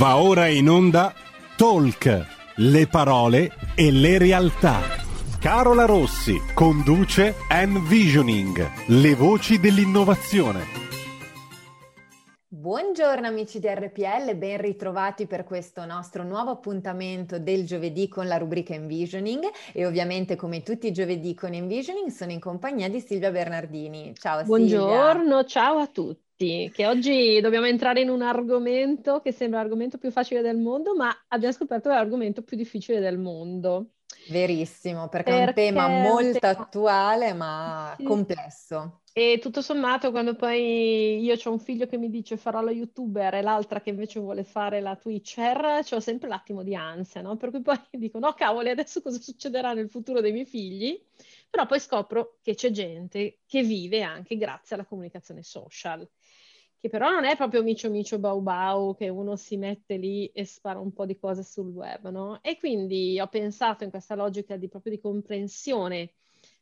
Va ora in onda Talk, le parole e le realtà. Carola Rossi conduce Envisioning, le voci dell'innovazione. Buongiorno amici di RPL, ben ritrovati per questo nostro nuovo appuntamento del giovedì con la rubrica Envisioning e ovviamente come tutti i giovedì con Envisioning sono in compagnia di Silvia Bernardini. Ciao Buongiorno, Silvia. ciao a tutti che oggi dobbiamo entrare in un argomento che sembra l'argomento più facile del mondo, ma abbiamo scoperto l'argomento più difficile del mondo. Verissimo, perché, perché è un tema molto tema... attuale ma sì. complesso. E tutto sommato, quando poi io ho un figlio che mi dice farò la youtuber e l'altra che invece vuole fare la twitcher, ho sempre l'attimo di ansia, no? Per cui poi dico, no cavoli, adesso cosa succederà nel futuro dei miei figli? Però poi scopro che c'è gente che vive anche grazie alla comunicazione social che però non è proprio micio micio bau bau che uno si mette lì e spara un po' di cose sul web, no? E quindi ho pensato in questa logica di proprio di comprensione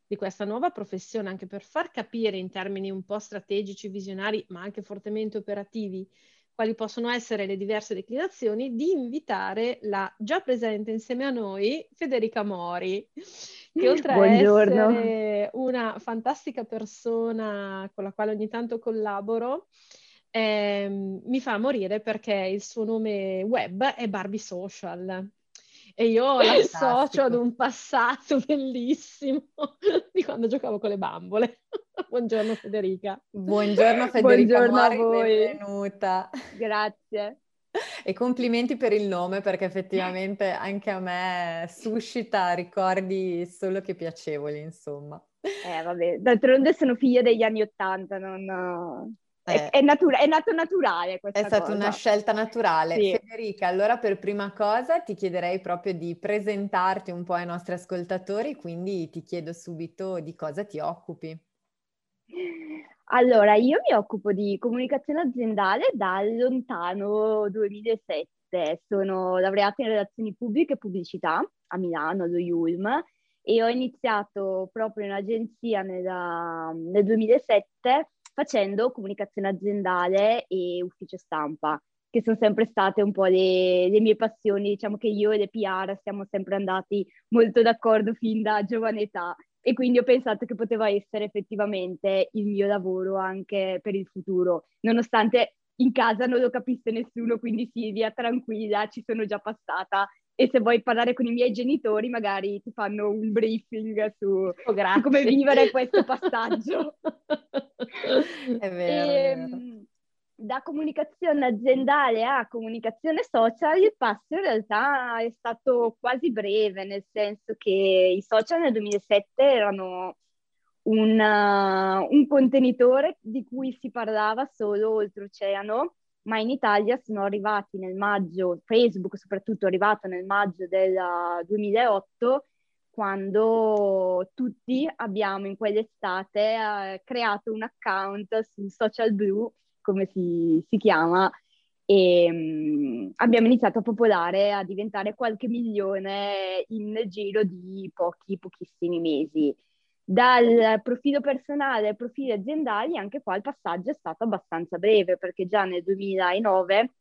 di questa nuova professione, anche per far capire in termini un po' strategici, visionari, ma anche fortemente operativi, quali possono essere le diverse declinazioni, di invitare la già presente insieme a noi Federica Mori, che oltre Buongiorno. a essere una fantastica persona con la quale ogni tanto collaboro, eh, mi fa morire perché il suo nome web è Barbie Social. E io l'associo ad un passato bellissimo di quando giocavo con le bambole. Buongiorno Federica. Buongiorno Federica Buongiorno Mori, a voi. benvenuta. Grazie. E complimenti per il nome perché effettivamente anche a me suscita ricordi solo che piacevoli, insomma. Eh vabbè, d'altronde sono figlia degli anni Ottanta, non... È, è, natura- è, nato naturale questa È stata cosa. una scelta naturale. Sì. Federica, allora per prima cosa ti chiederei proprio di presentarti un po' ai nostri ascoltatori, quindi ti chiedo subito di cosa ti occupi. Allora, io mi occupo di comunicazione aziendale dal lontano 2007. Sono laureata in relazioni pubbliche e pubblicità a Milano, allo IULM, e ho iniziato proprio in agenzia nella, nel 2007 facendo comunicazione aziendale e ufficio stampa, che sono sempre state un po' le, le mie passioni. Diciamo che io e le PR siamo sempre andati molto d'accordo fin da giovane età e quindi ho pensato che poteva essere effettivamente il mio lavoro anche per il futuro, nonostante in casa non lo capisse nessuno, quindi Silvia, tranquilla, ci sono già passata e se vuoi parlare con i miei genitori magari ti fanno un briefing su, oh, su come vivere questo passaggio. è vero. E, ehm, da comunicazione aziendale a comunicazione social il passo in realtà è stato quasi breve, nel senso che i social nel 2007 erano un, uh, un contenitore di cui si parlava solo oltreoceano ma in Italia sono arrivati nel maggio, Facebook soprattutto è arrivato nel maggio del 2008, quando tutti abbiamo in quell'estate eh, creato un account su Social Blue, come si, si chiama, e um, abbiamo iniziato a popolare, a diventare qualche milione in giro di pochi, pochissimi mesi dal profilo personale ai profili aziendali, anche qua il passaggio è stato abbastanza breve, perché già nel 2009,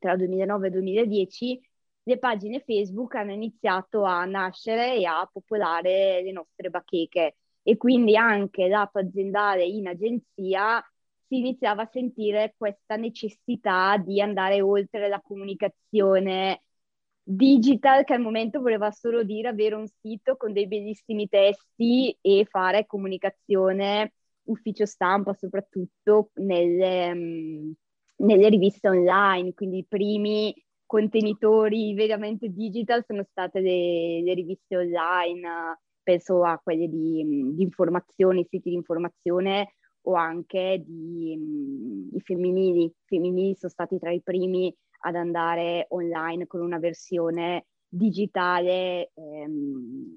tra 2009 e 2010, le pagine Facebook hanno iniziato a nascere e a popolare le nostre bacheche. E quindi anche lato aziendale in agenzia si iniziava a sentire questa necessità di andare oltre la comunicazione digital che al momento voleva solo dire avere un sito con dei bellissimi testi e fare comunicazione ufficio stampa soprattutto nelle, um, nelle riviste online, quindi i primi contenitori veramente digital sono state le, le riviste online, penso a quelle di, di, informazione, siti di informazione o anche di, di femminili. I femminili sono stati tra i primi ad andare online con una versione digitale ehm,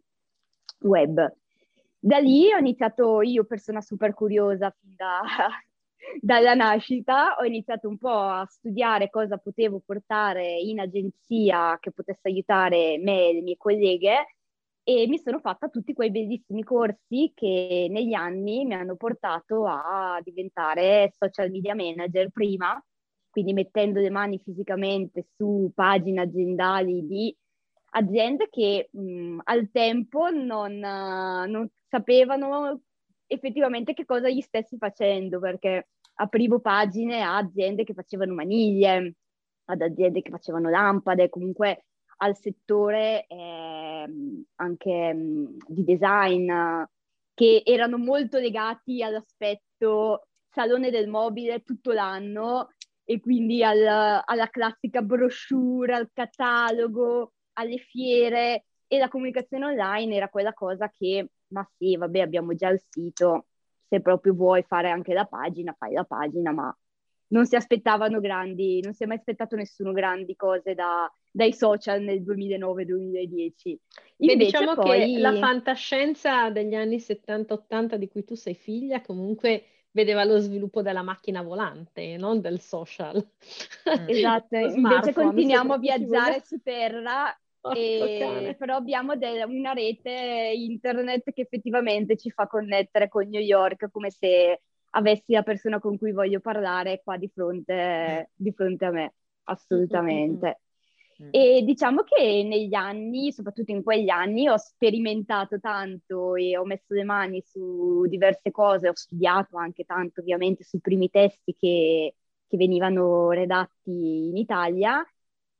web. Da lì ho iniziato io, persona super curiosa fin da, dalla nascita, ho iniziato un po' a studiare cosa potevo portare in agenzia che potesse aiutare me e le mie colleghe e mi sono fatta tutti quei bellissimi corsi che negli anni mi hanno portato a diventare social media manager prima quindi mettendo le mani fisicamente su pagine aziendali di aziende che mh, al tempo non, uh, non, sapevano effettivamente che cosa gli stessi facendo, perché aprivo pagine a aziende che facevano maniglie, ad aziende che facevano lampade, comunque al settore eh, anche mh, di design, che erano molto legati all'aspetto salone del mobile tutto l'anno e quindi al, alla classica brochure, al catalogo, alle fiere e la comunicazione online era quella cosa che, ma sì, vabbè, abbiamo già il sito, se proprio vuoi fare anche la pagina, fai la pagina, ma non si aspettavano grandi, non si è mai aspettato nessuno grandi cose da, dai social nel 2009-2010. Beh, diciamo poi... che la fantascienza degli anni 70-80 di cui tu sei figlia comunque vedeva lo sviluppo della macchina volante, non del social. Mm. Esatto, invece continuiamo a viaggiare su terra e, però abbiamo de- una rete internet che effettivamente ci fa connettere con New York come se avessi la persona con cui voglio parlare qua di fronte, mm. di fronte a me, assolutamente. Mm. E diciamo che negli anni, soprattutto in quegli anni, ho sperimentato tanto e ho messo le mani su diverse cose, ho studiato anche tanto ovviamente sui primi testi che, che venivano redatti in Italia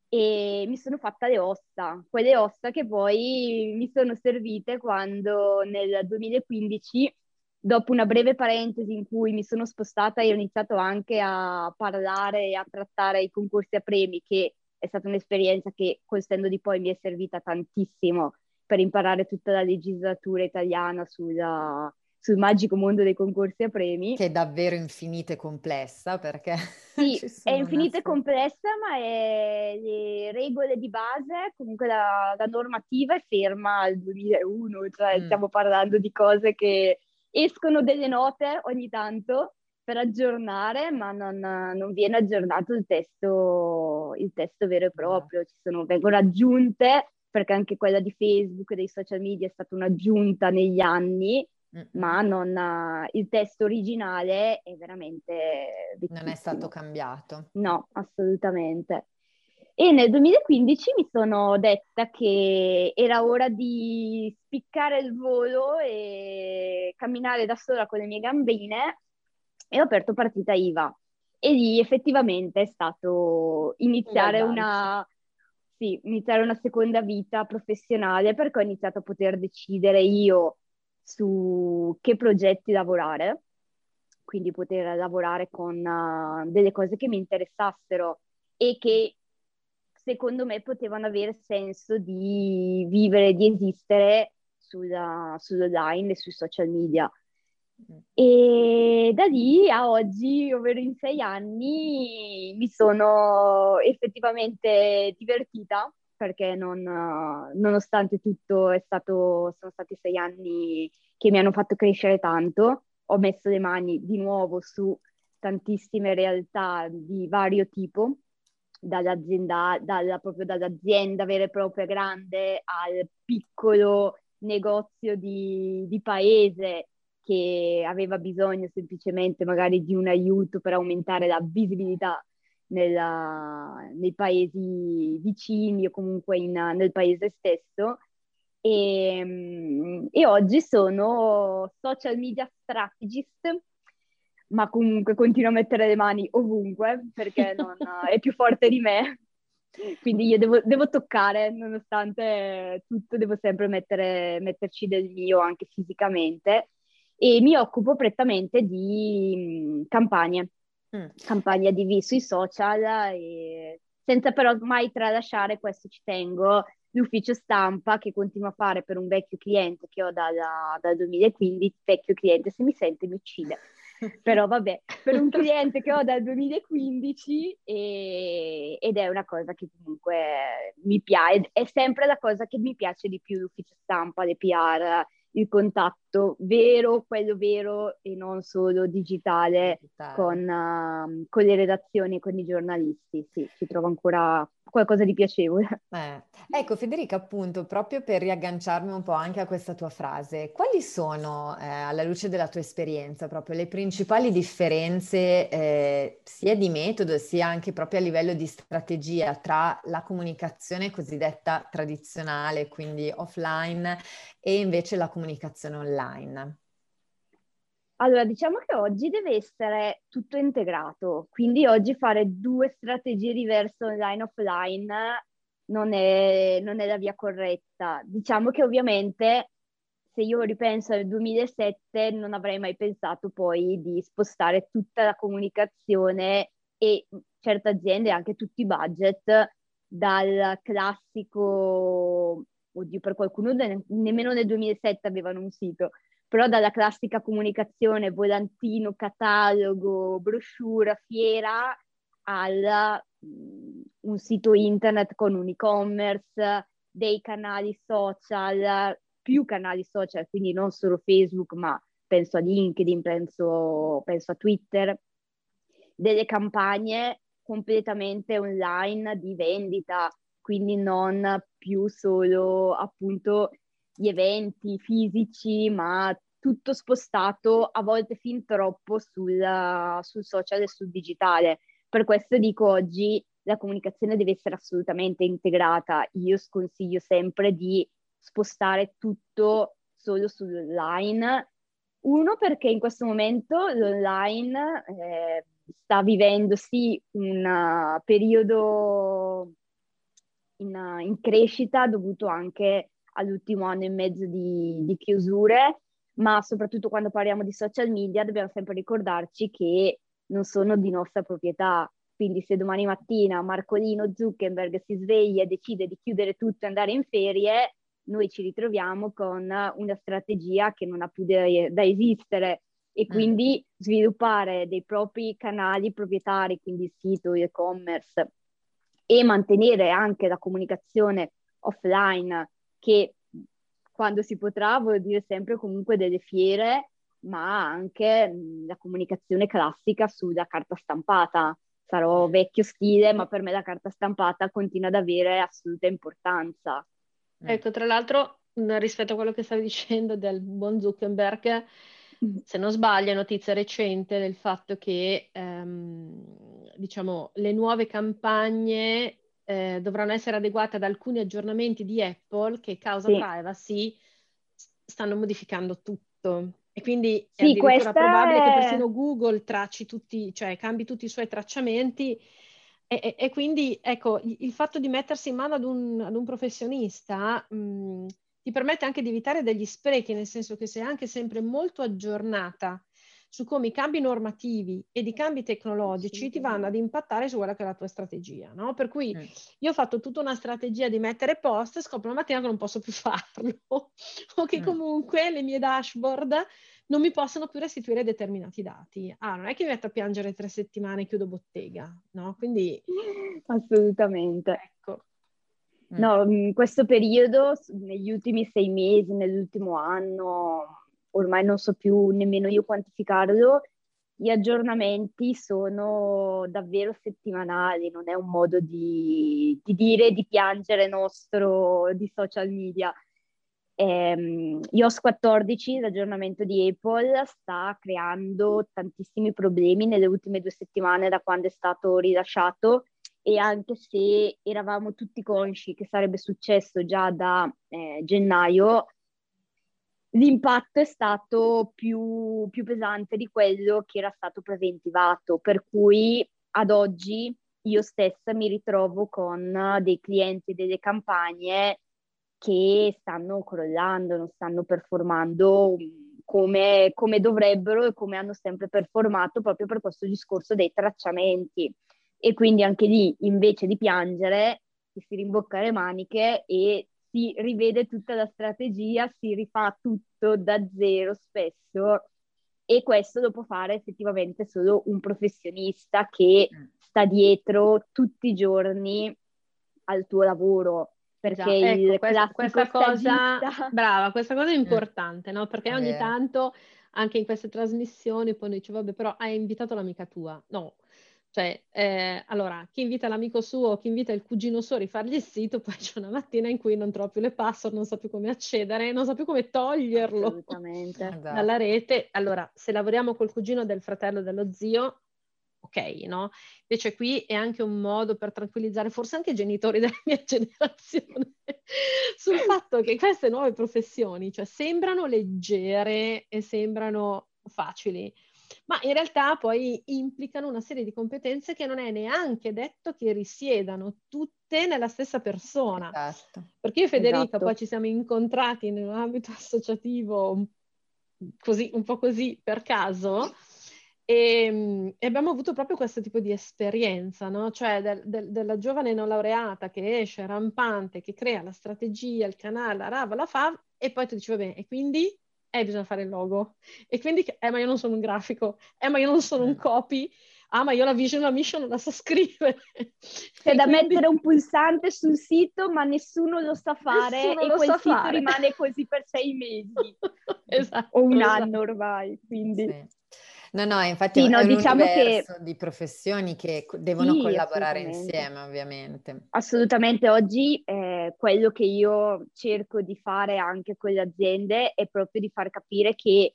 e mi sono fatta le ossa, quelle ossa che poi mi sono servite quando nel 2015, dopo una breve parentesi in cui mi sono spostata e ho iniziato anche a parlare e a trattare i concorsi a premi, che è stata un'esperienza che col senno di poi mi è servita tantissimo per imparare tutta la legislatura italiana sulla, sul magico mondo dei concorsi a premi. Che è davvero infinita e complessa perché... Sì, è infinita e complessa, ma è le regole di base, comunque la, la normativa è ferma al 2001, cioè mm. stiamo parlando di cose che escono delle note ogni tanto per aggiornare, ma non, non viene aggiornato il testo, il testo vero e proprio, Ci sono, vengono aggiunte perché anche quella di Facebook e dei social media è stata un'aggiunta negli anni, ma non, il testo originale è veramente... Vecchissimo. Non è stato cambiato. No, assolutamente. E nel 2015 mi sono detta che era ora di spiccare il volo e camminare da sola con le mie gambine e ho aperto partita IVA. E lì effettivamente è stato iniziare una, sì, iniziare una seconda vita professionale perché ho iniziato a poter decidere io su che progetti lavorare, quindi poter lavorare con uh, delle cose che mi interessassero e che secondo me potevano avere senso di vivere, di esistere sulla, sull'online e sui social media. E da lì a oggi, ovvero in sei anni, mi sono effettivamente divertita perché non, nonostante tutto stato, sono stati sei anni che mi hanno fatto crescere tanto. Ho messo le mani di nuovo su tantissime realtà di vario tipo, dall'azienda, dalla, proprio dall'azienda vera e propria grande al piccolo negozio di, di paese che aveva bisogno semplicemente magari di un aiuto per aumentare la visibilità nella, nei paesi vicini o comunque in, nel paese stesso. E, mm, e, oggi sono social media strategist, ma comunque continuo a mettere le mani ovunque perché non, è più forte di me. Quindi io devo, devo, toccare, nonostante tutto, devo sempre mettere, metterci del mio anche fisicamente e mi occupo prettamente di campagne mm. campagna di sui social, senza però mai tralasciare, questo ci tengo, l'ufficio stampa che continuo a fare per un vecchio cliente che ho dal 2015, vecchio cliente, se mi sente mi uccide. Però vabbè, per un cliente che ho dal 2015 e, ed è una cosa che comunque mi piace, è sempre la cosa che mi piace di più l'ufficio stampa, le PR, il contatto vero, quello vero e non solo digitale, digitale. Con, uh, con, le redazioni e con i giornalisti. Sì, ci trovo ancora qualcosa di piacevole. Eh. Ecco Federica, appunto, proprio per riagganciarmi un po' anche a questa tua frase, quali sono, eh, alla luce della tua esperienza, proprio le principali differenze eh, sia di metodo sia anche proprio a livello di strategia tra la comunicazione cosiddetta tradizionale, quindi offline, e invece la comunicazione online? Allora, diciamo che oggi deve essere tutto integrato, quindi oggi fare due strategie diverse online e offline non è, non è la via corretta. Diciamo che ovviamente se io ripenso al 2007 non avrei mai pensato poi di spostare tutta la comunicazione e certe aziende anche tutti i budget dal classico, oddio per qualcuno nemmeno nel 2007 avevano un sito, però dalla classica comunicazione, volantino, catalogo, brochure, fiera, al um, un sito internet con un e-commerce, dei canali social, più canali social, quindi non solo Facebook, ma penso a LinkedIn, penso, penso a Twitter, delle campagne completamente online di vendita, quindi non più solo appunto gli eventi fisici, ma tutto spostato a volte fin troppo sul, sul social e sul digitale. Per questo dico oggi la comunicazione deve essere assolutamente integrata. Io sconsiglio sempre di spostare tutto solo sull'online. Uno, perché in questo momento l'online eh, sta vivendo sì un uh, periodo in, in, crescita dovuto anche all'ultimo anno e mezzo di, di chiusure, ma soprattutto quando parliamo di social media dobbiamo sempre ricordarci che non sono di nostra proprietà. Quindi se domani mattina Marcolino Zuckerberg si sveglia e decide di chiudere tutto e andare in ferie, noi ci ritroviamo con una strategia che non ha più da, da esistere e mm. quindi sviluppare dei propri canali proprietari, quindi sito, e-commerce e mantenere anche la comunicazione offline che quando si potrà vuol dire sempre comunque delle fiere, ma anche la comunicazione classica sulla carta stampata. Sarò vecchio stile, ma per me la carta stampata continua ad avere assoluta importanza. Ecco, tra l'altro, rispetto a quello che stavi dicendo del buon Zuckerberg, mm. se non sbaglio, è notizia recente del fatto che ehm, diciamo, le nuove campagne eh, dovranno essere adeguate ad alcuni aggiornamenti di Apple che causa sì. privacy stanno modificando tutto. E quindi è sì, addirittura probabile è... che persino Google tracci tutti, cioè cambi tutti i suoi tracciamenti. E, e, e quindi, ecco, il, fatto di mettersi in mano ad un, ad un professionista mh, ti permette anche di evitare degli sprechi, nel senso che sei anche sempre molto aggiornata su come i cambi normativi ed i cambi tecnologici ti vanno ad impattare su quella che è la tua strategia, no? Per cui mm. io ho fatto tutta una strategia di mettere post e scopro una mattina che non posso più farlo o che mm. comunque le mie dashboard non mi possono più restituire determinati dati. Ah, non è che mi metto a piangere tre settimane e chiudo bottega, no? Quindi... Assolutamente. Ecco. Mm. No, in questo periodo, negli ultimi sei mesi, nell'ultimo anno, ormai non so più nemmeno io quantificarlo, gli aggiornamenti sono davvero settimanali, non è un modo di, di dire, di piangere nostro di social media. Eh, iOS 14, l'aggiornamento di Apple, sta creando tantissimi problemi nelle ultime due settimane da quando è stato rilasciato e anche se eravamo tutti consci che sarebbe successo già da eh, gennaio, l'impatto è stato più, più pesante di quello che era stato preventivato, per cui ad oggi io stessa mi ritrovo con dei clienti delle campagne che stanno crollando, non stanno performando come, come, dovrebbero e come hanno sempre performato proprio per questo discorso dei tracciamenti. E quindi anche lì, invece di piangere, si rimbocca le maniche e si rivede tutta la strategia, si rifà tutto da zero spesso e questo lo può fare effettivamente solo un professionista che mm. sta dietro tutti i giorni al tuo lavoro. Perché Già, ecco, questa, questa cosa, brava, questa cosa è mm. importante, no? Perché ogni tanto anche in queste trasmissioni poi dice, vabbè, però hai invitato l'amica tua. No, Cioè, eh, allora, chi invita l'amico suo, chi invita il cugino suo a rifargli il sito, poi c'è una mattina in cui non trova più le password, non sa più come accedere, non sa più come toglierlo dalla rete. Allora, se lavoriamo col cugino del fratello e dello zio, ok, no? Invece qui è anche un modo per tranquillizzare forse anche i genitori della mia generazione sul fatto che queste nuove professioni, cioè, sembrano leggere e sembrano facili ma in realtà poi implicano una serie di competenze che non è neanche detto che risiedano tutte nella stessa persona. Esatto. Perché io e Federica esatto. poi ci siamo incontrati nell'ambito associativo così, un po' così per caso e, e, abbiamo avuto proprio questo tipo di esperienza, no? cioè del, del, della giovane non laureata che esce rampante, che crea la strategia, il canale, la rava, la fa e poi tu dici va bene, e quindi eh, bisogna fare il logo. E quindi, eh, ma io non sono un grafico, eh, ma io non sono un eh. copy, ah, ma io la vision, la mission non la so scrivere. C'è da quindi... mettere un pulsante sul sito, ma nessuno lo sa fare nessuno e quel sito fare. rimane così per sei mesi. esatto. O un esatto. anno ormai, quindi... Sì. No, no, infatti sì, no, è un diciamo che... di professioni che devono sì, collaborare insieme, ovviamente. Assolutamente, oggi eh, quello che io cerco di fare anche con le aziende è proprio di far capire che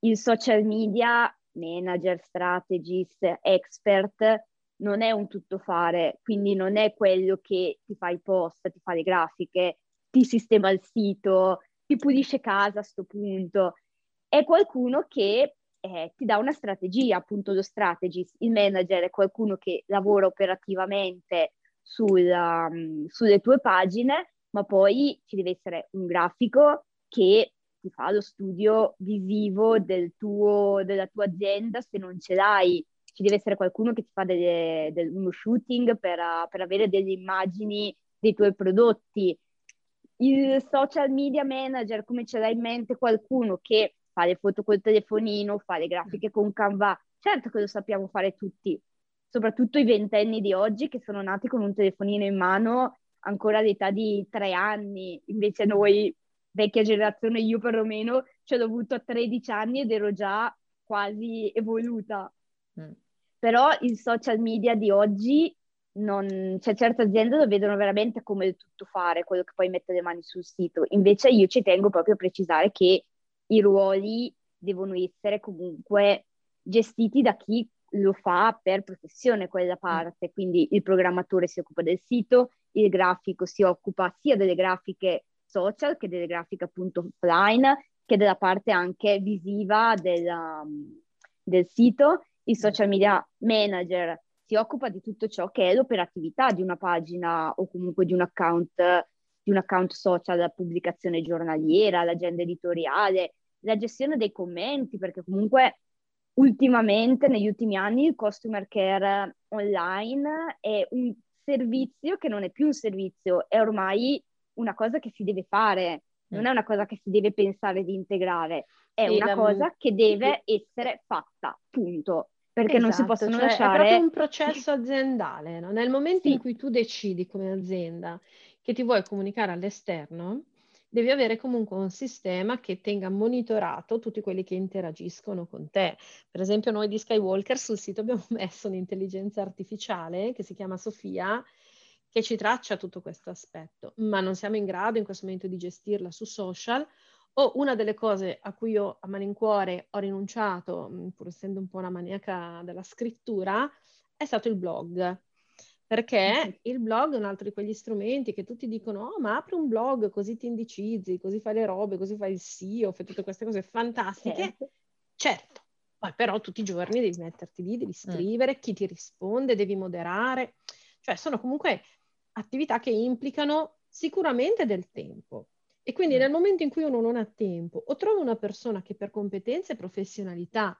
il social media, manager, strategist, expert, non è un tuttofare, quindi non è quello che ti fa i post, ti fa le grafiche, ti sistema il sito, ti pulisce casa a questo punto. È qualcuno che eh, ti dà una strategia, appunto lo strategist, il manager è qualcuno che lavora operativamente sul, um, sulle tue pagine, ma poi ci deve essere un grafico che ti fa lo studio visivo del tuo, della tua azienda se non ce l'hai. Ci deve essere qualcuno che ti fa delle, del, uno shooting per, uh, per avere delle immagini dei tuoi prodotti. Il social media manager, come ce l'hai in mente qualcuno che fa le foto col telefonino, fa le grafiche con Canva. Certo che lo sappiamo fare tutti, soprattutto i ventenni di oggi che sono nati con un telefonino in mano ancora all'età di tre anni, invece noi, vecchia generazione, io perlomeno, ce l'ho avuto a 13 anni ed ero già quasi evoluta. Mm. Però il social media di oggi non, cioè certe aziende lo vedono veramente come tutto fare, quello che poi mette le mani sul sito. Invece io ci tengo proprio a precisare che i ruoli devono essere comunque gestiti da chi lo fa per professione quella mm. parte, quindi il programmatore si occupa del sito, il grafico si occupa sia delle grafiche social che delle grafiche appunto offline, che della parte anche visiva del, um, del sito, il social media manager si occupa di tutto ciò che è l'operatività di una pagina o comunque di un account di un account social, la pubblicazione giornaliera, l'agenda editoriale, la gestione dei commenti, perché comunque ultimamente, negli ultimi anni, il customer care online è un servizio che non è più un servizio, è ormai una cosa che si deve fare, non è una cosa che si deve pensare di integrare, è una cosa che deve essere fatta, punto. Perché esatto, non si esatto, possono cioè lasciare... È proprio un processo aziendale, no? Nel momento sì. in cui tu decidi come azienda che ti vuoi comunicare all'esterno, devi avere comunque un sistema che tenga monitorato tutti quelli che interagiscono con te. Per esempio, noi di Skywalker sul sito abbiamo messo un'intelligenza artificiale che si chiama Sofia, che ci traccia tutto questo aspetto, ma non siamo in grado in questo momento di gestirla su social. O una delle cose a cui io a malincuore ho rinunciato, pur essendo un po' una maniaca della scrittura, è stato il blog perché il blog è un altro di quegli strumenti che tutti dicono, oh, ma apri un blog così ti indicizzi, così fai le robe, così fai il SEO, fai tutte queste cose fantastiche. Certo, certo. poi però tutti i giorni devi metterti lì, devi mm. scrivere, mm. chi ti risponde, devi moderare. Cioè sono comunque attività che implicano sicuramente del tempo. E quindi mm. nel momento in cui uno non ha tempo o trova una persona che per competenze e professionalità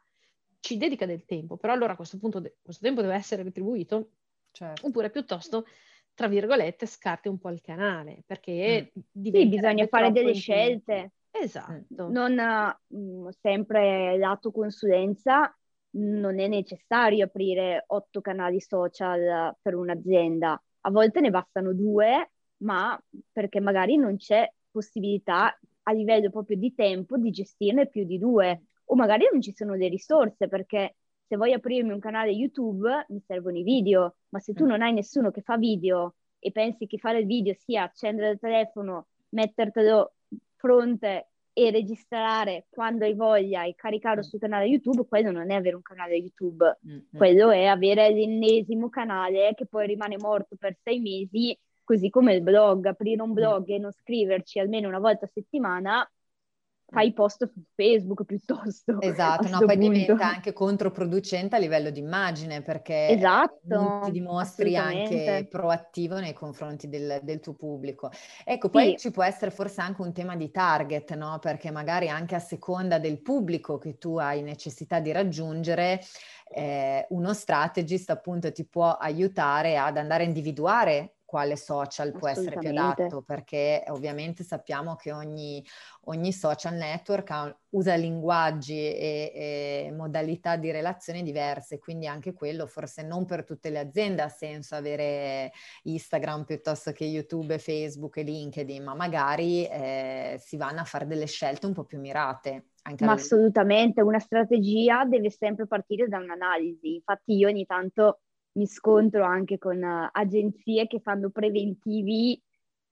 ci dedica del tempo, però allora a questo punto de- questo tempo deve essere retribuito, certo. oppure piuttosto, tra virgolette, scarti un po' il canale, perché mm. sì, bisogna fare delle scelte. Esatto. Non mh, mm, sempre lato consulenza, non è necessario aprire otto canali social per un'azienda. A volte ne bastano due, ma perché magari non c'è possibilità a livello proprio di tempo di gestirne più di due, o magari non ci sono le risorse perché se voglio aprirmi un canale YouTube mi servono i video, ma se tu mm. non hai nessuno che fa video e pensi che fare il video sia accendere il telefono, mettertelo fronte e registrare quando hai voglia e caricarlo mm. sul canale YouTube, quello non è avere un canale YouTube, mm-hmm. quello è avere l'ennesimo canale che poi rimane morto per sei mesi, così come il blog, aprire un blog mm. e non scriverci almeno una volta a settimana fai post su Facebook piuttosto. Esatto, no, poi punto. diventa anche controproducente a livello di immagine perché esatto, non ti dimostri anche proattivo nei confronti del, del tuo pubblico. Ecco, poi sì. ci può essere forse anche un tema di target, no? Perché magari anche a seconda del pubblico che tu hai necessità di raggiungere, eh, uno strategist appunto ti può aiutare ad andare a individuare quale social può essere più adatto, perché ovviamente sappiamo che ogni, ogni social network ha, usa linguaggi e, e, modalità di relazione diverse, quindi anche quello forse non per tutte le aziende ha senso avere Instagram piuttosto che YouTube, Facebook e LinkedIn, ma magari eh, si vanno a fare delle scelte un po' più mirate. Ma assolutamente, una strategia deve sempre partire da un'analisi. Infatti io ogni tanto mi scontro anche con uh, agenzie che fanno preventivi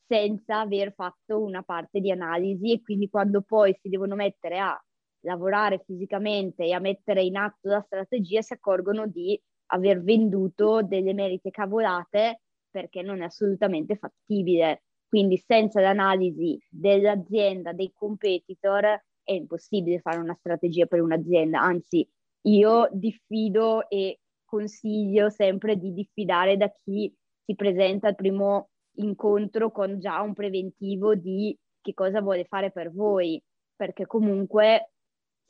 senza aver fatto una parte di analisi e quindi quando poi si devono mettere a lavorare fisicamente e a mettere in atto la strategia si accorgono di aver venduto delle merite cavolate perché non è assolutamente fattibile. Quindi senza l'analisi dell'azienda, dei competitor, è impossibile fare una strategia per un'azienda. Anzi, io diffido e consiglio sempre di diffidare da chi si presenta al primo incontro con già un preventivo di che cosa vuole fare per voi, perché comunque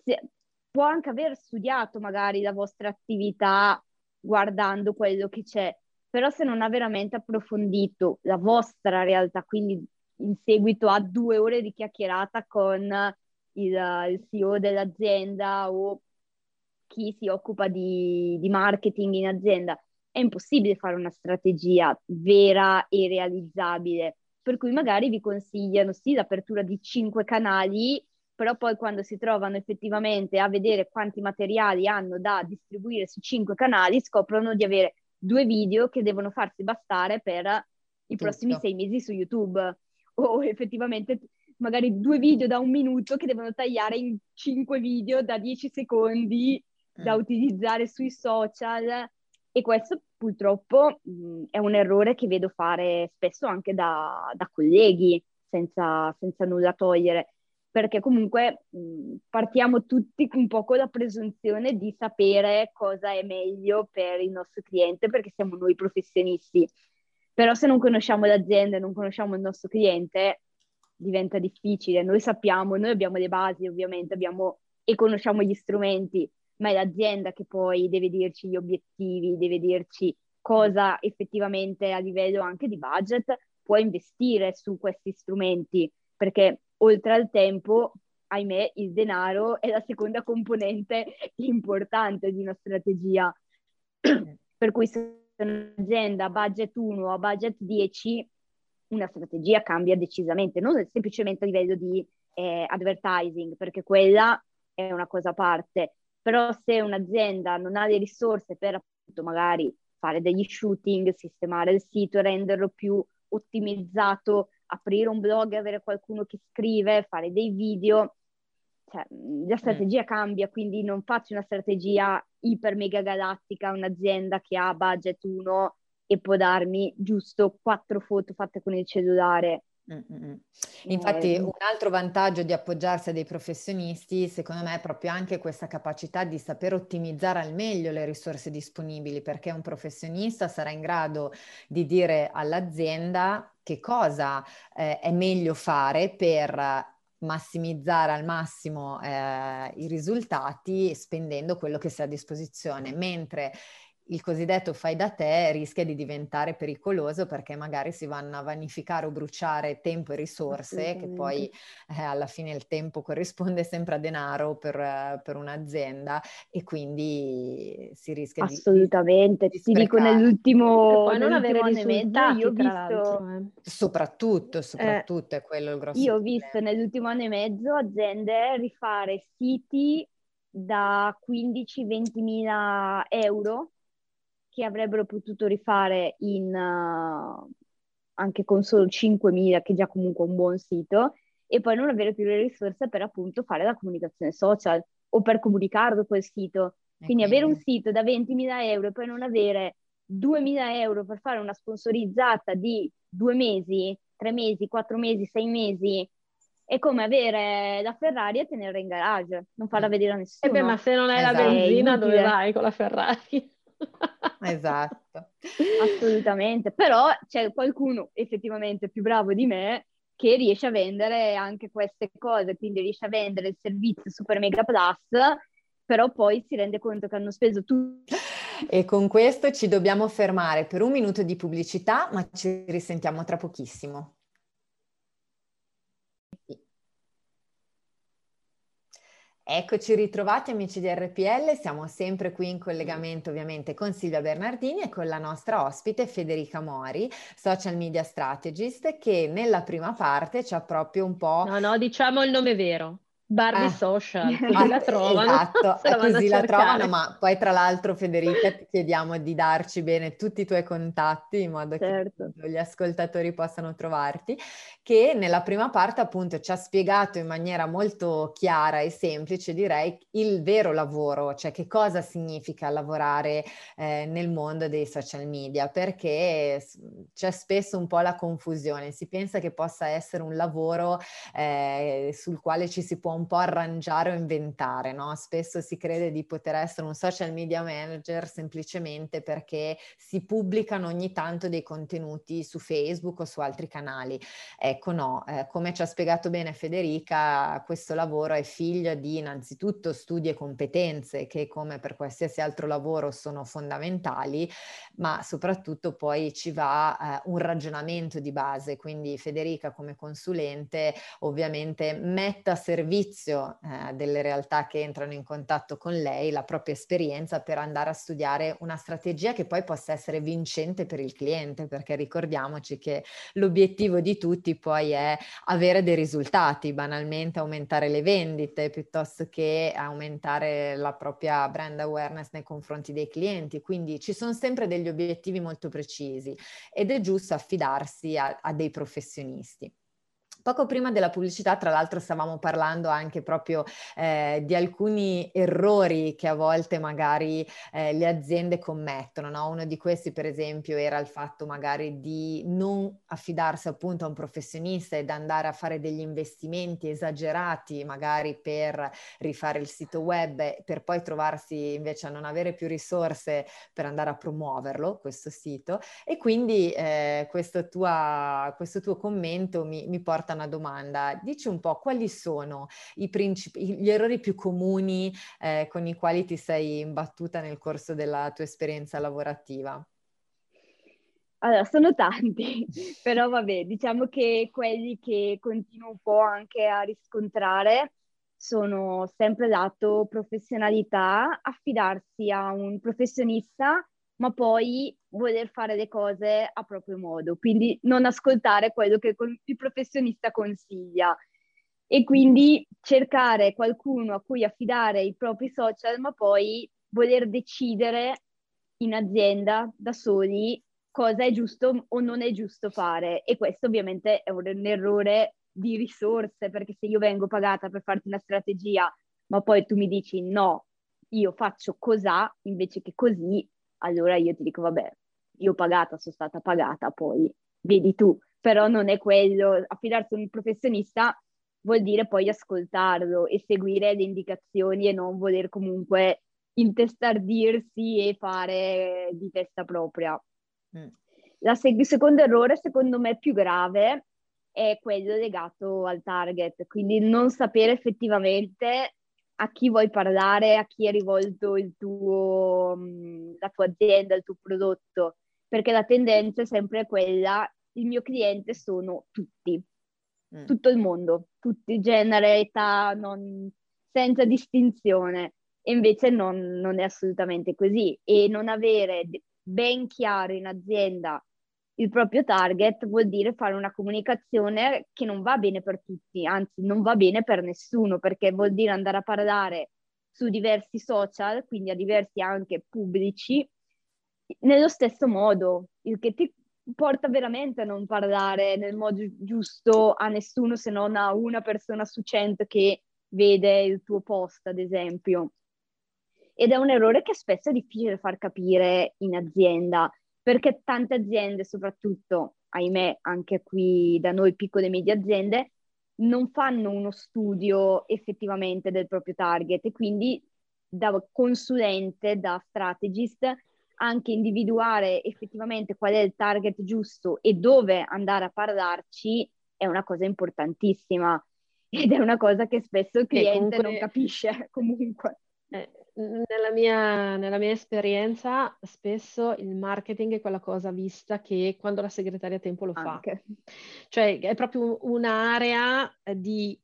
se, può anche aver studiato magari la vostra attività guardando quello che c'è, però se non ha veramente approfondito la vostra realtà, quindi in seguito a due ore di chiacchierata con il, il CEO dell'azienda o chi si occupa di, di marketing in azienda, è impossibile fare una strategia vera e realizzabile. Per cui magari vi consigliano sì l'apertura di cinque canali, però poi quando si trovano effettivamente a vedere quanti materiali hanno da distribuire su cinque canali, scoprono di avere due video che devono farsi bastare per i Tutto. prossimi sei mesi su YouTube. O effettivamente magari due video da un minuto che devono tagliare in cinque video da dieci secondi da mm. utilizzare sui social e questo purtroppo mh, mm, è un errore che vedo fare spesso anche da, da colleghi, senza, senza, nulla togliere, perché comunque mh, mm, partiamo tutti un po' con la presunzione di sapere cosa è meglio per il nostro cliente, perché siamo noi professionisti. Però se non conosciamo l'azienda e non conosciamo il nostro cliente, diventa difficile. Noi sappiamo, noi abbiamo le basi ovviamente, abbiamo e conosciamo gli strumenti, ma è l'azienda che poi deve dirci gli obiettivi, deve dirci cosa effettivamente a livello anche di budget può investire su questi strumenti, perché oltre al tempo, ahimè, il denaro è la seconda componente importante di una strategia. per cui se un'azienda ha budget 1 o a budget 10, una strategia cambia decisamente, non semplicemente a livello di eh, advertising, perché quella è una cosa a parte, però se un'azienda non ha le risorse per appunto magari fare degli shooting, sistemare il sito, renderlo più ottimizzato, aprire un blog, avere qualcuno che scrive, fare dei video, cioè, la strategia mm. cambia, quindi non faccio una strategia iper mega galattica, un'azienda che ha budget 1 e può darmi giusto quattro foto fatte con il cellulare. Mm-mm. Infatti un altro vantaggio di appoggiarsi a dei professionisti, secondo me, è proprio anche questa capacità di saper ottimizzare al meglio le risorse disponibili, perché un professionista sarà in grado di dire all'azienda che cosa eh, è meglio fare per massimizzare al massimo eh, i risultati spendendo quello che si ha a disposizione, mentre il cosiddetto fai da te rischia di diventare pericoloso perché magari si vanno a vanificare o bruciare tempo e risorse, che poi eh, alla fine il tempo corrisponde sempre a denaro per, per un'azienda e quindi si rischia Assolutamente. di... Assolutamente, ti dico nell'ultimo... Poi non avere risultati, io ho visto... Eh. Soprattutto, soprattutto eh, è quello il grosso Io ho visto nell'ultimo anno e mezzo aziende rifare siti da 15-20 mila euro che avrebbero potuto rifare in, uh, anche con solo 5 mila, che è già comunque un buon sito, e poi non avere più le risorse per appunto fare la comunicazione social o per comunicarlo quel sito. Quindi, quindi avere un sito da 20.000 euro e poi non avere 2.000 euro per fare una sponsorizzata di due mesi, tre mesi, quattro mesi, sei mesi, è come avere la Ferrari e tenerla in garage, non farla vedere a nessuno. Eh beh, ma se non hai esatto. la benzina, dove vai con la Ferrari? Esatto. Assolutamente, però c'è qualcuno effettivamente più bravo di me che riesce a vendere anche queste cose, quindi riesce a vendere il servizio Super Mega Plus, però poi si rende conto che hanno speso tutto. E con questo ci dobbiamo fermare per un minuto di pubblicità, ma ci risentiamo tra pochissimo. Eccoci ritrovati amici di RPL, siamo sempre qui in collegamento ovviamente con Silvia Bernardini e con la nostra ospite Federica Mori, social media strategist, che nella prima parte ci ha proprio un po'... No, no, diciamo il nome vero. Barbie ah. Social, così la trovano. Esatto, la così la trovano, ma poi tra l'altro Federica ti chiediamo di darci bene tutti i tuoi contatti in modo certo. che gli ascoltatori possano trovarti, che nella prima parte appunto ci ha spiegato in maniera molto chiara e semplice direi il vero lavoro, cioè che cosa significa lavorare eh, nel mondo dei social media, perché c'è spesso un po' la confusione, si pensa che possa essere un lavoro eh, sul quale ci si può un po' arrangiare o inventare, no? Spesso si crede di poter essere un social media manager semplicemente perché si pubblicano ogni tanto dei contenuti su Facebook o su altri canali. Ecco no, eh, come ci ha spiegato bene Federica, questo lavoro è figlio di innanzitutto studi e competenze che come per qualsiasi altro lavoro sono fondamentali, ma soprattutto poi ci va eh, un ragionamento di base, quindi Federica come consulente ovviamente mette a servizio servizio eh, delle realtà che entrano in contatto con lei la propria esperienza per andare a studiare una strategia che poi possa essere vincente per il cliente, perché ricordiamoci che l'obiettivo di tutti poi è avere dei risultati, banalmente aumentare le vendite piuttosto che aumentare la propria brand awareness nei confronti dei clienti. Quindi ci sono sempre degli obiettivi molto precisi ed è giusto affidarsi a, a dei professionisti. Poco prima della pubblicità, tra l'altro, stavamo parlando anche proprio eh, di alcuni errori che a volte magari eh, le aziende commettono. No? Uno di questi, per esempio, era il fatto magari di non affidarsi appunto a un professionista ed andare a fare degli investimenti esagerati, magari per rifare il sito web, per poi trovarsi invece a non avere più risorse per andare a promuoverlo, questo sito. E quindi eh, questo, tua, questo tuo commento mi, mi porta una domanda. Dici un po' quali sono i principi, gli errori più comuni eh, con i quali ti sei imbattuta nel corso della tua esperienza lavorativa? Allora, sono tanti, però vabbè, diciamo che quelli che continuo un po' anche a riscontrare sono sempre dato professionalità, affidarsi a un professionista ma poi voler fare le cose a proprio modo, quindi non ascoltare quello che il professionista consiglia. E quindi cercare qualcuno a cui affidare i propri social, ma poi voler decidere in azienda da soli cosa è giusto o non è giusto fare. E questo ovviamente è un, errore di risorse perché se io vengo pagata per farti una strategia ma poi tu mi dici no, io faccio cos'ha invece che così, allora io ti dico, vabbè, io pagata, sono stata pagata, poi vedi tu, però non è quello, affidarsi a un professionista vuol dire poi ascoltarlo e seguire le indicazioni e non voler comunque intestardirsi e fare di testa propria. Mm. Seg- il secondo errore, secondo me più grave, è quello legato al target, quindi non sapere effettivamente a chi vuoi parlare, a chi è rivolto il tuo, mm, la tua azienda, il tuo prodotto, perché la tendenza è sempre quella, il mio cliente sono tutti, mm. tutto il mondo, tutti, genere, età, non, senza distinzione. E invece non, non, è assolutamente così. E non avere ben chiaro in azienda il proprio target vuol dire fare una comunicazione che non va bene per tutti, anzi non va bene per nessuno, perché vuol dire andare a parlare su diversi social, quindi a diversi anche pubblici, nello stesso modo, il che ti porta veramente a non parlare nel modo giusto a nessuno se non a una persona su cento che vede il tuo post, ad esempio. Ed è un errore che spesso è difficile far capire in azienda, perché tante aziende, soprattutto, ahimè, anche qui da noi piccole e medie aziende, non fanno uno studio effettivamente del proprio target e quindi da consulente, da strategist, anche individuare effettivamente qual è il target giusto e dove andare a parlarci è una cosa importantissima ed è una cosa che spesso il cliente comunque, non capisce comunque. Eh, nella, mia, nella mia, esperienza spesso il marketing è quella cosa vista che quando la segretaria a tempo lo fa. Anche. Cioè è proprio un'area di,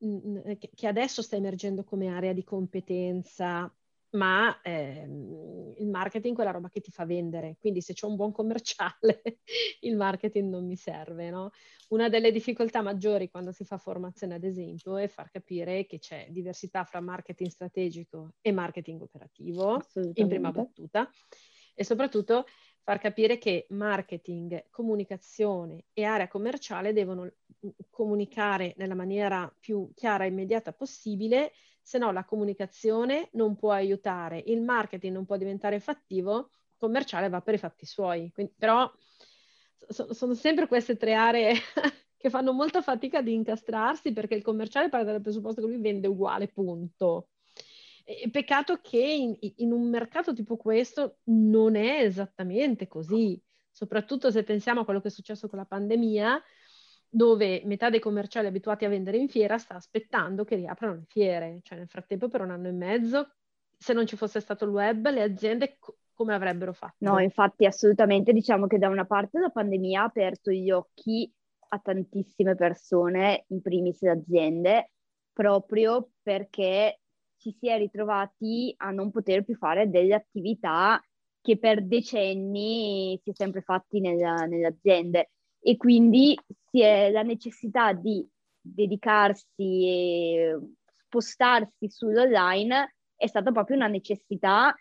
che adesso sta emergendo come area di competenza ma ehm, il marketing è quella roba che ti fa vendere, quindi se c'è un buon commerciale il marketing non mi serve, no? Una delle difficoltà maggiori quando si fa formazione, ad esempio, è far capire che c'è diversità fra marketing strategico e marketing operativo, in prima battuta, e soprattutto far capire che marketing, comunicazione e area commerciale devono mm, comunicare nella maniera più chiara e immediata possibile se no la comunicazione non può aiutare, il marketing non può diventare fattivo, il commerciale va per i fatti suoi. Quindi, però so, sono sempre queste tre aree che fanno molta fatica ad incastrarsi perché il commerciale parte dal presupposto che lui vende uguale, punto. E, peccato che in, in un mercato tipo questo non è esattamente così, soprattutto se pensiamo a quello che è successo con la pandemia, dove metà dei commerciali abituati a vendere in fiera sta aspettando che riaprano le fiere, cioè nel frattempo per un anno e mezzo, se non ci fosse stato il web, le aziende co- come avrebbero fatto? No, infatti assolutamente diciamo che da una parte la pandemia ha aperto gli occhi a tantissime persone, in primis le aziende, proprio perché ci si è ritrovati a non poter più fare delle attività che per decenni si è sempre fatti nella, nelle aziende e quindi la necessità di dedicarsi e spostarsi sull'online è stata proprio una necessità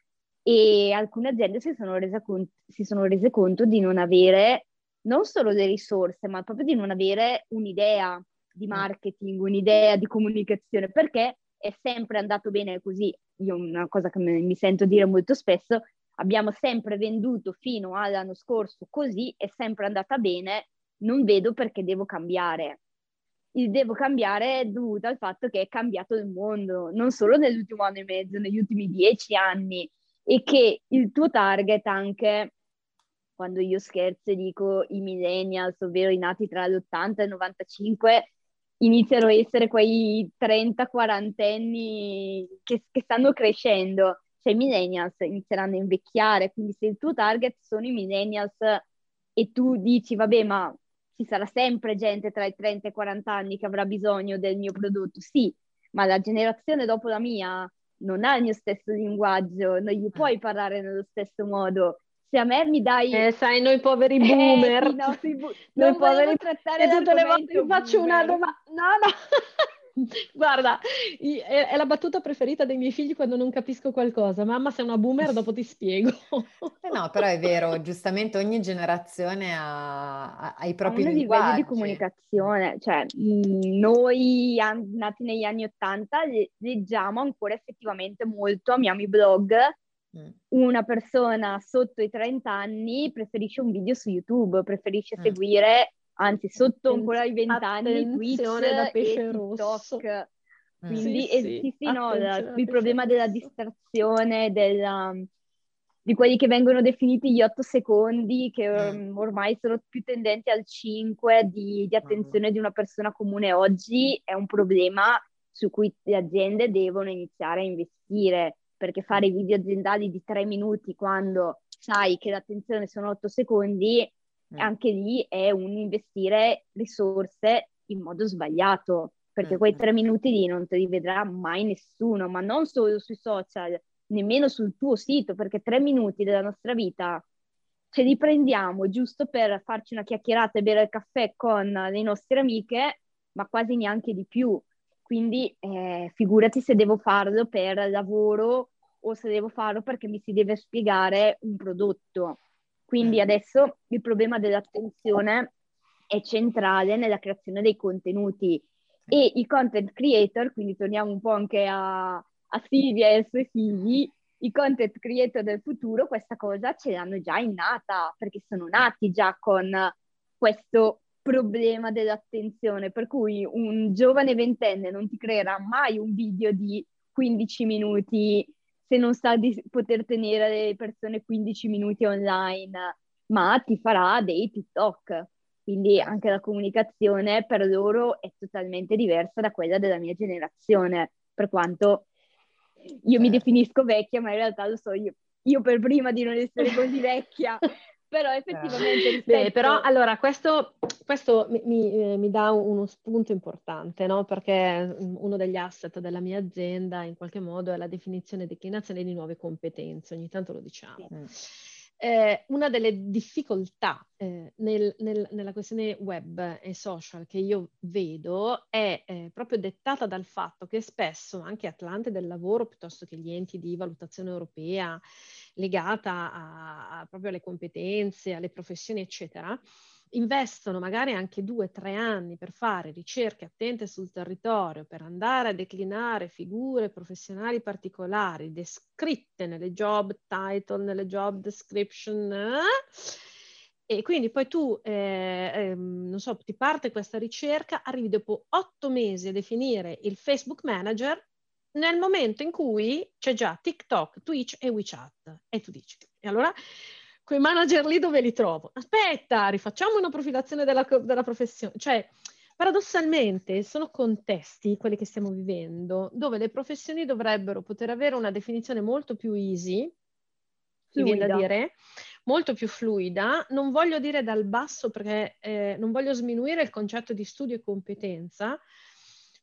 e alcune aziende si sono, rese conto, si sono rese conto di non avere non solo le risorse, ma proprio di non avere un'idea di mm. marketing, un'idea di comunicazione, perché è sempre andato bene così. Io una cosa che mi sento dire molto spesso, abbiamo sempre venduto fino all'anno scorso così, è sempre andata bene, non vedo perché devo cambiare. Il devo cambiare è dovuto al fatto che è cambiato il mondo, non solo nell'ultimo anno e mezzo, negli ultimi dieci anni, e che il tuo target anche, quando io scherzo e dico i millennials, ovvero i nati tra l'80 e il 95, iniziano a essere quei 30-40 anni che, che stanno crescendo cioè i millennials inizieranno a invecchiare, quindi se il tuo target sono i millennials e tu dici, vabbè, ma ci sarà sempre gente tra i 30 e i 40 anni che avrà bisogno del mio prodotto, sì, ma la generazione dopo la mia non ha il mio stesso linguaggio, non gli puoi parlare nello stesso modo. Se a me mi dai... Eh, sai, noi poveri eh, boomer. Eh, no, noi non poveri... trattare e tutte le volte faccio una domanda... No, no. Guarda, è, la battuta preferita dei miei figli quando non capisco qualcosa. Mamma, sei una boomer, dopo ti spiego. Eh no, però è vero, giustamente ogni generazione ha, ha i propri ha linguaggi. di comunicazione. Cioè, noi nati negli anni Ottanta leggiamo ancora effettivamente molto, amiamo i blog. Mm. Una persona sotto i 30 anni preferisce un video su YouTube, preferisce mm. seguire anzi sotto ancora i vent'anni Twitch da pesce e rosso. TikTok. Quindi sì, sì, sì, sì no, la, il problema della distrazione, della, di quelli che vengono definiti gli otto secondi, che mm. ormai sono più tendenti al 5 di, di attenzione mm. di una persona comune oggi, è un problema su cui le aziende devono iniziare a investire, perché fare mm. video aziendali di tre minuti quando sai che l'attenzione sono otto secondi mm. anche lì è un investire risorse in modo sbagliato, perché mm. quei tre minuti lì non te li vedrà mai nessuno, ma non solo sui social, nemmeno sul tuo sito, perché tre minuti della nostra vita ce li prendiamo giusto per farci una chiacchierata e bere il caffè con le nostre amiche, ma quasi neanche di più. quindi eh, figurati se devo farlo per lavoro o se devo farlo perché mi si deve spiegare un prodotto. Quindi mm. adesso il problema dell'attenzione è centrale nella creazione dei contenuti. E i content creator, quindi torniamo un po' anche a, a Silvia e ai suoi figli, i content creator del futuro questa cosa ce l'hanno già innata perché sono nati già con questo problema dell'attenzione, per cui un giovane ventenne non ti creerà mai un video di 15 minuti se non sa di poter tenere le persone 15 minuti online, ma ti farà dei TikTok. Quindi anche la comunicazione per loro è totalmente diversa da quella della mia generazione, per quanto io mi definisco vecchia, ma in realtà lo so io, io per prima di non essere così vecchia. però effettivamente rispetto... Beh, però allora questo, questo mi, mi, mi, dà uno spunto importante, no? Perché uno degli asset della mia azienda in qualche modo è la definizione e declinazione di nuove competenze, ogni tanto lo diciamo. Sì eh, una delle difficoltà eh, nel, nel, nella questione web e social che io vedo è eh, proprio dettata dal fatto che spesso anche Atlante del lavoro, piuttosto che gli enti di valutazione europea legata a, a proprio alle competenze, alle professioni, eccetera, investono magari anche due o tre anni per fare ricerche attente sul territorio, per andare a declinare figure professionali particolari descritte nelle job title, nelle job description. Eh? E quindi poi tu, eh, eh, non so, ti parte questa ricerca, arrivi dopo otto mesi a definire il Facebook Manager nel momento in cui c'è già TikTok, Twitch e WeChat. E tu dici, e allora quei manager lì dove li trovo? Aspetta, rifacciamo una profilazione della, della professione. Cioè, paradossalmente sono contesti, quelli che stiamo vivendo, dove le professioni dovrebbero poter avere una definizione molto più easy, da dire, molto più fluida. Non voglio dire dal basso perché eh, non voglio sminuire il concetto di studio e competenza,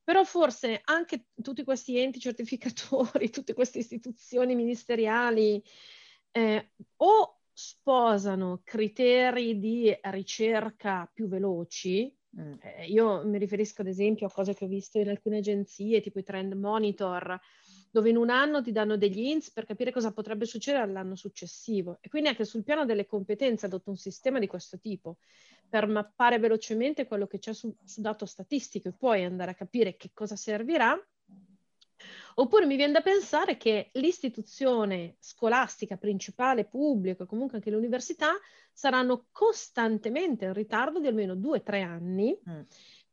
però forse anche tutti questi enti certificatori, tutte queste istituzioni ministeriali, eh, o sposano criteri di ricerca più veloci, mm. eh, io mi riferisco ad esempio a cose che ho visto in alcune agenzie, tipo i trend monitor, dove in un anno ti danno degli hints per capire cosa potrebbe succedere all'anno successivo. E quindi anche sul piano delle competenze adotto un sistema di questo tipo per mappare velocemente quello che c'è su, su dato statistico e poi andare a capire che cosa servirà Oppure mi viene da pensare che l'istituzione scolastica principale, pubblica, comunque anche le università, saranno costantemente in ritardo di almeno due o tre anni mm.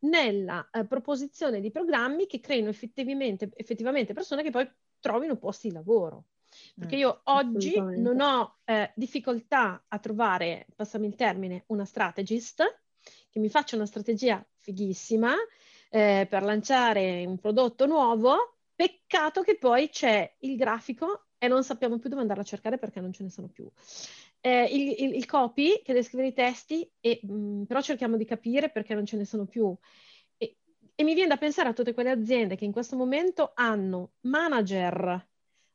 nella eh, proposizione di programmi che creino effettivamente, effettivamente persone che poi trovino posti di lavoro. Perché mm, io oggi non ho eh, difficoltà a trovare, passami il termine, una strategist che mi faccia una strategia fighissima eh, per lanciare un prodotto nuovo Peccato che poi c'è il grafico e non sappiamo più dove andarlo a cercare perché non ce ne sono più. Eh, il, il, il, copy che deve scrivere i testi, e, mh, mm, però cerchiamo di capire perché non ce ne sono più. E, e mi viene da pensare a tutte quelle aziende che in questo momento hanno manager,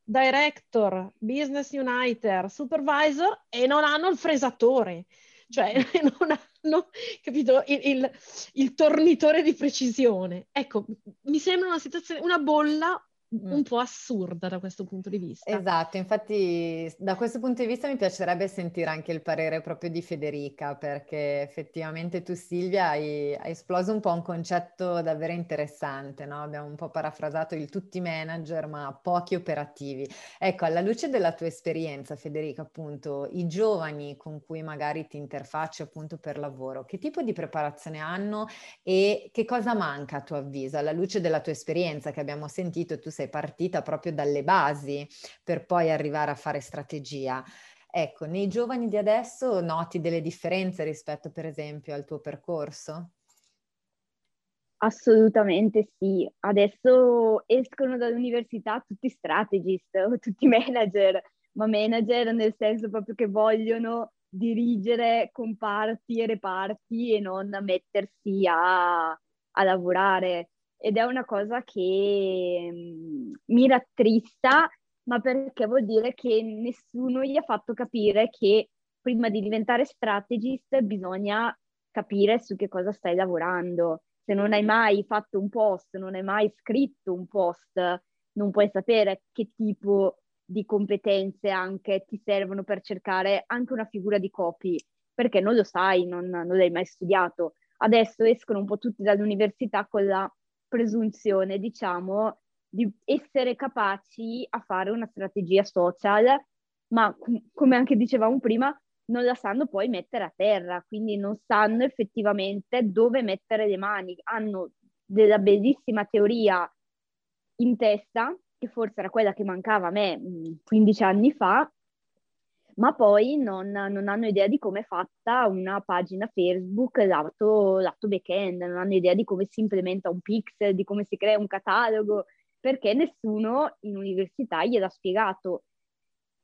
director, business uniter, supervisor e non hanno il fresatore cioè non hanno capito il, il, il, tornitore di precisione. Ecco, mi sembra una situazione, una bolla. Un po' assurda da questo punto di vista. Esatto, infatti da questo punto di vista mi piacerebbe sentire anche il parere proprio di Federica, perché effettivamente tu Silvia hai, hai esploso un po' un concetto davvero interessante, no? abbiamo un po' parafrasato il tutti manager ma pochi operativi. Ecco, alla luce della tua esperienza Federica, appunto, i giovani con cui magari ti interfacci appunto per lavoro, che tipo di preparazione hanno e che cosa manca a tuo avviso alla luce della tua esperienza che abbiamo sentito tu sei partita proprio dalle basi per poi arrivare a fare strategia. Ecco, nei giovani di adesso noti delle differenze rispetto per esempio al tuo percorso? Assolutamente sì. Adesso escono dall'università tutti strategist, tutti manager, ma manager nel senso proprio che vogliono dirigere comparti e reparti e non mettersi a, a lavorare ed è una cosa che mh, mi rattrista, ma perché vuol dire che nessuno gli ha fatto capire che prima di diventare strategist bisogna capire su che cosa stai lavorando. Se non hai mai fatto un post, non hai mai scritto un post, non puoi sapere che tipo di competenze anche ti servono per cercare anche una figura di copy, perché non lo sai, non, non l'hai mai studiato. Adesso escono un po' tutti dall'università con la presunzione, diciamo, di essere capaci a fare una strategia social, ma come anche dicevamo prima, non la sanno poi mettere a terra, quindi non sanno effettivamente dove mettere le mani. Hanno della bellissima teoria in testa, che forse era quella che mancava a me 15 anni fa, ma poi non, non, hanno idea di come è fatta una pagina Facebook lato, lato back-end, non hanno idea di come si implementa un pixel, di come si crea un catalogo, perché nessuno in università gliel'ha spiegato.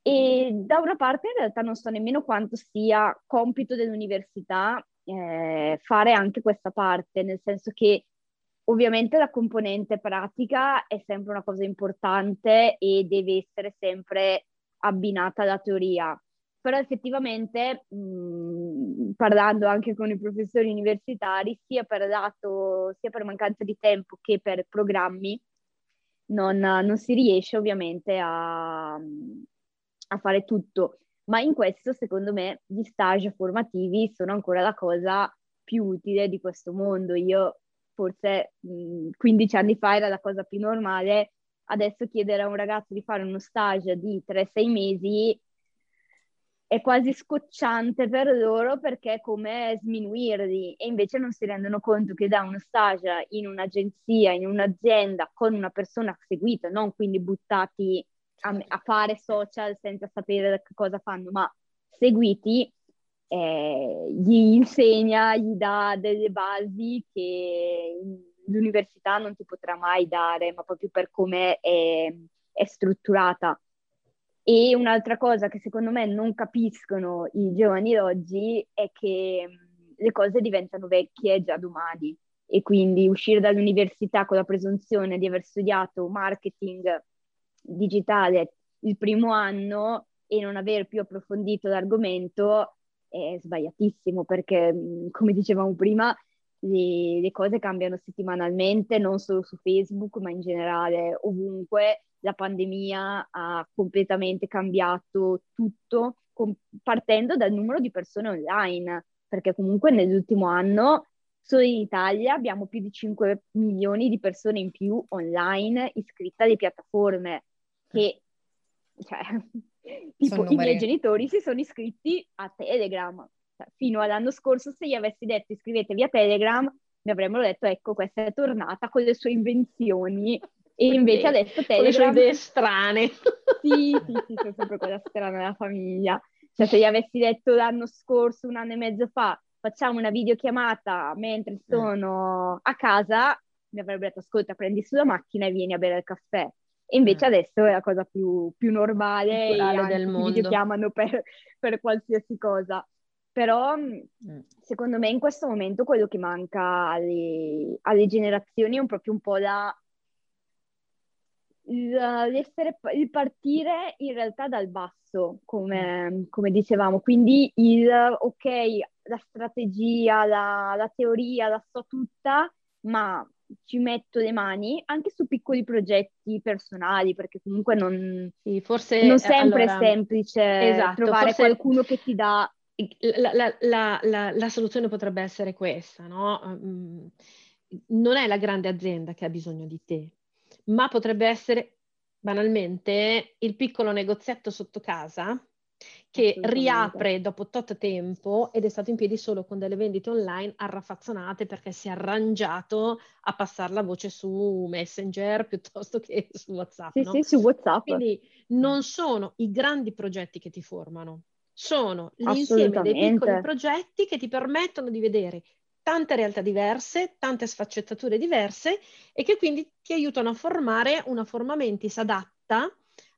E da una parte in realtà non so nemmeno quanto sia compito dell'università eh, fare anche questa parte, nel senso che ovviamente la componente pratica è sempre una cosa importante e deve essere sempre abbinata alla teoria però effettivamente mh, parlando anche con i professori universitari, sia per, dato, sia per mancanza di tempo che per programmi, non, non si riesce ovviamente a, a, fare tutto. Ma in questo, secondo me, gli stage formativi sono ancora la cosa più utile di questo mondo. Io forse mh, 15 anni fa era la cosa più normale, adesso chiedere a un ragazzo di fare uno stage di 3-6 mesi è quasi scocciante per loro perché è come sminuirli e invece non si rendono conto che da uno stage in un'agenzia, in un'azienda con una persona seguita, non quindi buttati a, a fare social senza sapere che cosa fanno, ma seguiti, eh, gli insegna, gli dà delle basi che l'università non ti potrà mai dare, ma proprio per come è, è strutturata. E un'altra cosa che secondo me non capiscono i giovani oggi è che le cose diventano vecchie già domani. E quindi uscire dall'università con la presunzione di aver studiato marketing digitale il primo anno e non aver più approfondito l'argomento è sbagliatissimo perché, come dicevamo prima, le, le cose cambiano settimanalmente, non solo su Facebook, ma in generale ovunque la pandemia ha completamente cambiato tutto, com- partendo dal numero di persone online, perché comunque nell'ultimo anno solo in Italia abbiamo più di 5 milioni di persone in più online iscritte alle piattaforme, che cioè, tipo i miei genitori si sono iscritti a Telegram. Cioè, fino all'anno scorso, se gli avessi detto iscrivetevi a Telegram, mi avrebbero detto ecco, questa è tornata con le sue invenzioni e invece adesso Telegram... Con le idee strane. Sì, sì, sì, sono sempre quella strana nella famiglia. Cioè, se gli avessi detto l'anno scorso, un anno e mezzo fa, facciamo una videochiamata mentre eh. sono a casa, mi avrebbero detto, ascolta, prendi sulla macchina e vieni a bere il caffè. E invece mm. adesso è la cosa più, più normale e del mondo. videochiamano per, per qualsiasi cosa. Però mm. secondo me in questo momento quello che manca alle, alle generazioni è proprio un po' la il, il partire in realtà dal basso, come, come, dicevamo, quindi il ok, la strategia, la, la, teoria la so tutta, ma ci metto le mani anche su piccoli progetti personali, perché comunque non, sì, forse, non sempre allora, è semplice esatto, trovare forse... qualcuno che ti dà... La, la, la, la, soluzione potrebbe essere questa, no? Mm, non è la grande azienda che ha bisogno di te, ma potrebbe essere banalmente il piccolo negozietto sotto casa che riapre dopo tot tempo ed è stato in piedi solo con delle vendite online arraffazzonate perché si è arrangiato a passare la voce su Messenger piuttosto che su WhatsApp. Sì, no? sì, su WhatsApp. Quindi non sono i grandi progetti che ti formano, sono l'insieme dei piccoli progetti che ti permettono di vedere tante realtà diverse, tante sfaccettature diverse e che quindi ti aiutano a formare una forma mentis adatta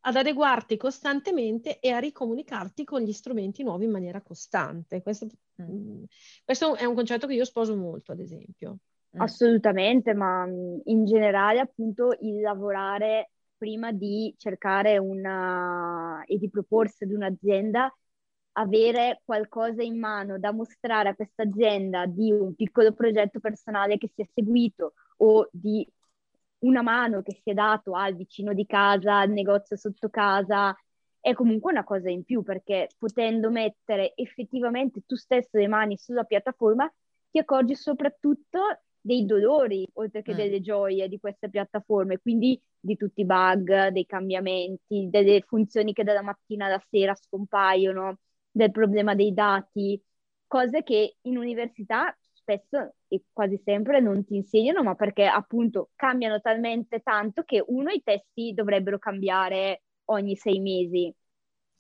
ad adeguarti costantemente e a ricomunicarti con gli strumenti nuovi in maniera costante. Questo, mm, questo è un concetto che io sposo molto, ad esempio. Mm. Assolutamente, ma mm, in generale appunto il lavorare prima di cercare una e di proporsi ad un'azienda avere qualcosa in mano da mostrare a questa azienda di un piccolo progetto personale che si è seguito o di una mano che si è dato al vicino di casa, al negozio sotto casa, è comunque una cosa in più perché potendo mettere effettivamente tu stesso le mani sulla piattaforma ti accorgi soprattutto dei dolori oltre che mm. delle gioie di queste piattaforme, quindi di tutti i bug, dei cambiamenti, delle funzioni che dalla mattina alla sera scompaiono, del problema dei dati, cose che in università spesso e quasi sempre non ti insegnano, ma perché appunto cambiano talmente tanto che uno i testi dovrebbero cambiare ogni sei mesi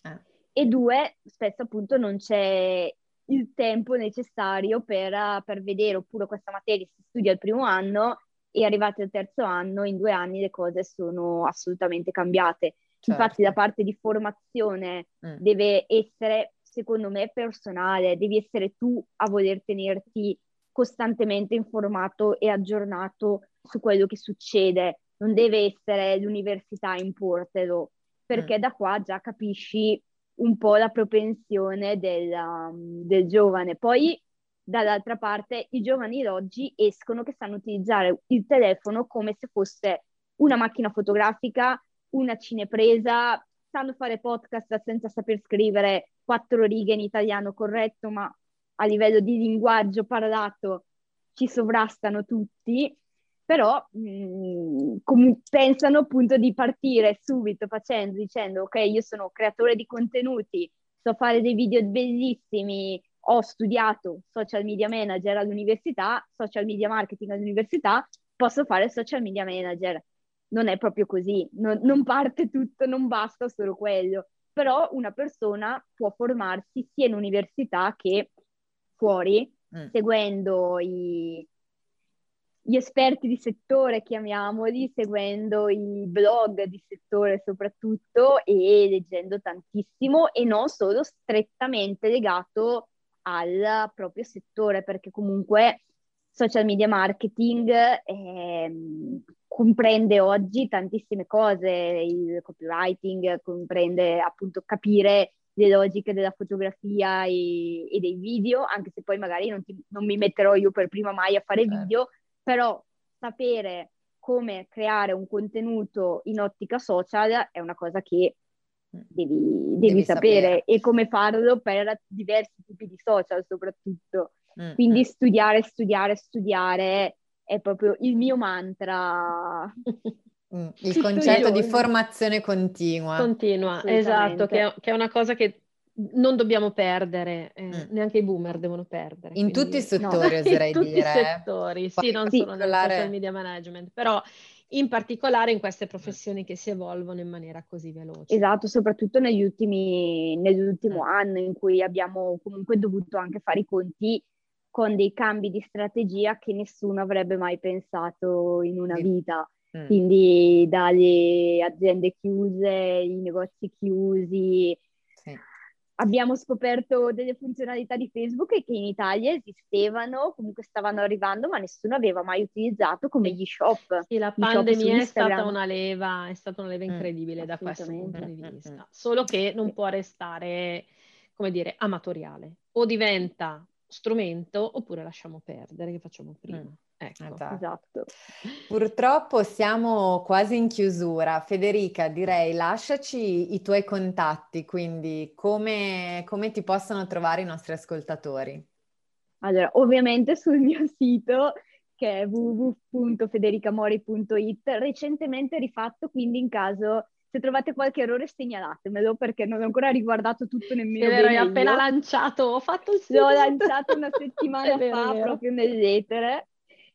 eh. e due spesso appunto non c'è il tempo necessario per, per vedere, oppure questa materia si studia il primo anno e arrivati al terzo anno, in due anni le cose sono assolutamente cambiate. Certo. Infatti la parte di formazione mm. deve essere, secondo me, personale, devi essere tu a voler tenerti costantemente informato e aggiornato su quello che succede, non deve essere l'università a importelo, perché mm. da qua già capisci un po' la propensione del, um, del giovane. Poi dall'altra parte i giovani d'oggi escono che sanno utilizzare il telefono come se fosse una macchina fotografica, una cinepresa, sanno fare podcast senza saper scrivere quattro righe in italiano corretto, ma a livello di linguaggio parlato ci sovrastano tutti, però mh, mm, com- pensano appunto di partire subito facendo, dicendo ok, io sono creatore di contenuti, so fare dei video bellissimi, ho studiato social media manager all'università, social media marketing all'università, posso fare social media manager. Non è proprio così, non, non parte tutto, non basta solo quello, però una persona può formarsi sia in università che fuori, mm. seguendo i, gli esperti di settore, chiamiamoli, seguendo i blog di settore soprattutto e leggendo tantissimo e non solo strettamente legato al proprio settore, perché comunque social media marketing eh, comprende oggi tantissime cose, il copywriting comprende appunto capire le logiche della fotografia e, e dei video, anche se poi magari non, ti, non, mi metterò io per prima mai a fare certo. video, però sapere come creare un contenuto in ottica social è una cosa che mm. devi, devi, devi sapere. sapere. e come farlo per diversi tipi di social soprattutto. Mm, Quindi mm. studiare, studiare, studiare è proprio il mio mantra. Mm, il concetto di formazione continua. Continua, esatto, che è, che è, una cosa che non dobbiamo perdere, eh, mm. neanche i boomer devono perdere. In quindi... tutti i settori, no. oserei dire. In tutti i settori, sì, non solo nel social media management, però in particolare in queste professioni che si evolvono in maniera così veloce. Esatto, soprattutto negli ultimi, nell'ultimo mm. anno in cui abbiamo comunque dovuto anche fare i conti con dei cambi di strategia che nessuno avrebbe mai pensato in una vita. Mm. Quindi dalle aziende chiuse, i negozi chiusi. Sì. Abbiamo scoperto delle funzionalità di Facebook che in Italia esistevano, comunque stavano arrivando, ma nessuno aveva mai utilizzato come gli shop. Sì, la pandemia è stata una leva, è stata una leva mm, incredibile mm, da questo punto di vista. Solo che non può restare, come dire, amatoriale. O diventa strumento oppure lasciamo perdere, che facciamo prima. Mm. Ecco. Esatto. esatto. Purtroppo siamo quasi in chiusura. Federica, direi lasciaci i tuoi contatti, quindi come, come ti possono trovare i nostri ascoltatori? Allora, ovviamente sul mio sito che è www.federicamori.it, recentemente rifatto, quindi in caso se trovate qualche errore segnalatemelo perché non ho ancora riguardato tutto nemmeno È vero, hai appena lanciato, ho fatto il sito. L'ho lanciato una settimana vero, fa proprio nell'etere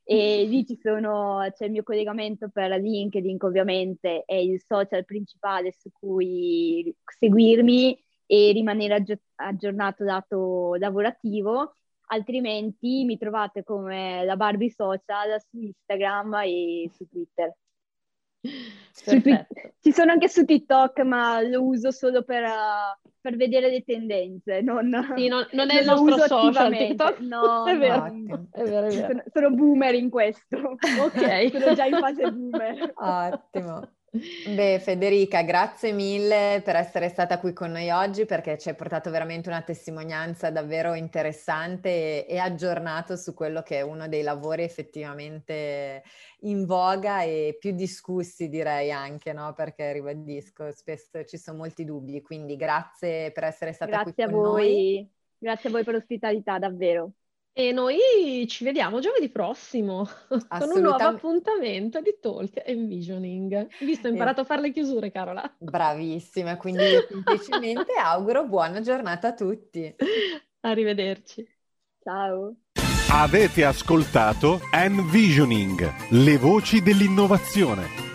e lì ci sono, c'è il mio collegamento per LinkedIn che ovviamente è il social principale su cui seguirmi e rimanere aggi- aggiornato lato lavorativo, altrimenti mi trovate come la Barbie Social su Instagram e su Twitter. Su twi- ci sono anche su TikTok, ma lo uso solo per, uh, per vedere le tendenze. Non, sì, non, non è il nostro social TikTok. No, è vero, no. è vero, è vero. Sono, sono, boomer in questo. Ok. sono già in fase boomer. Ottimo. Beh, Federica, grazie mille per essere stata qui con noi oggi perché ci hai portato veramente una testimonianza davvero interessante e, e aggiornato su quello che è uno dei lavori effettivamente in voga e più discussi direi anche, no? Perché ribadisco, spesso ci sono molti dubbi, quindi grazie per essere stata grazie qui con voi. noi. Grazie a voi per l'ospitalità, davvero. E noi ci vediamo giovedì prossimo con un nuovo appuntamento di Talk and Visioning. Visto, ho imparato a fare le chiusure, Carola. Bravissima, quindi io semplicemente auguro buona giornata a tutti. Arrivederci. Ciao. Avete ascoltato Envisioning, le voci dell'innovazione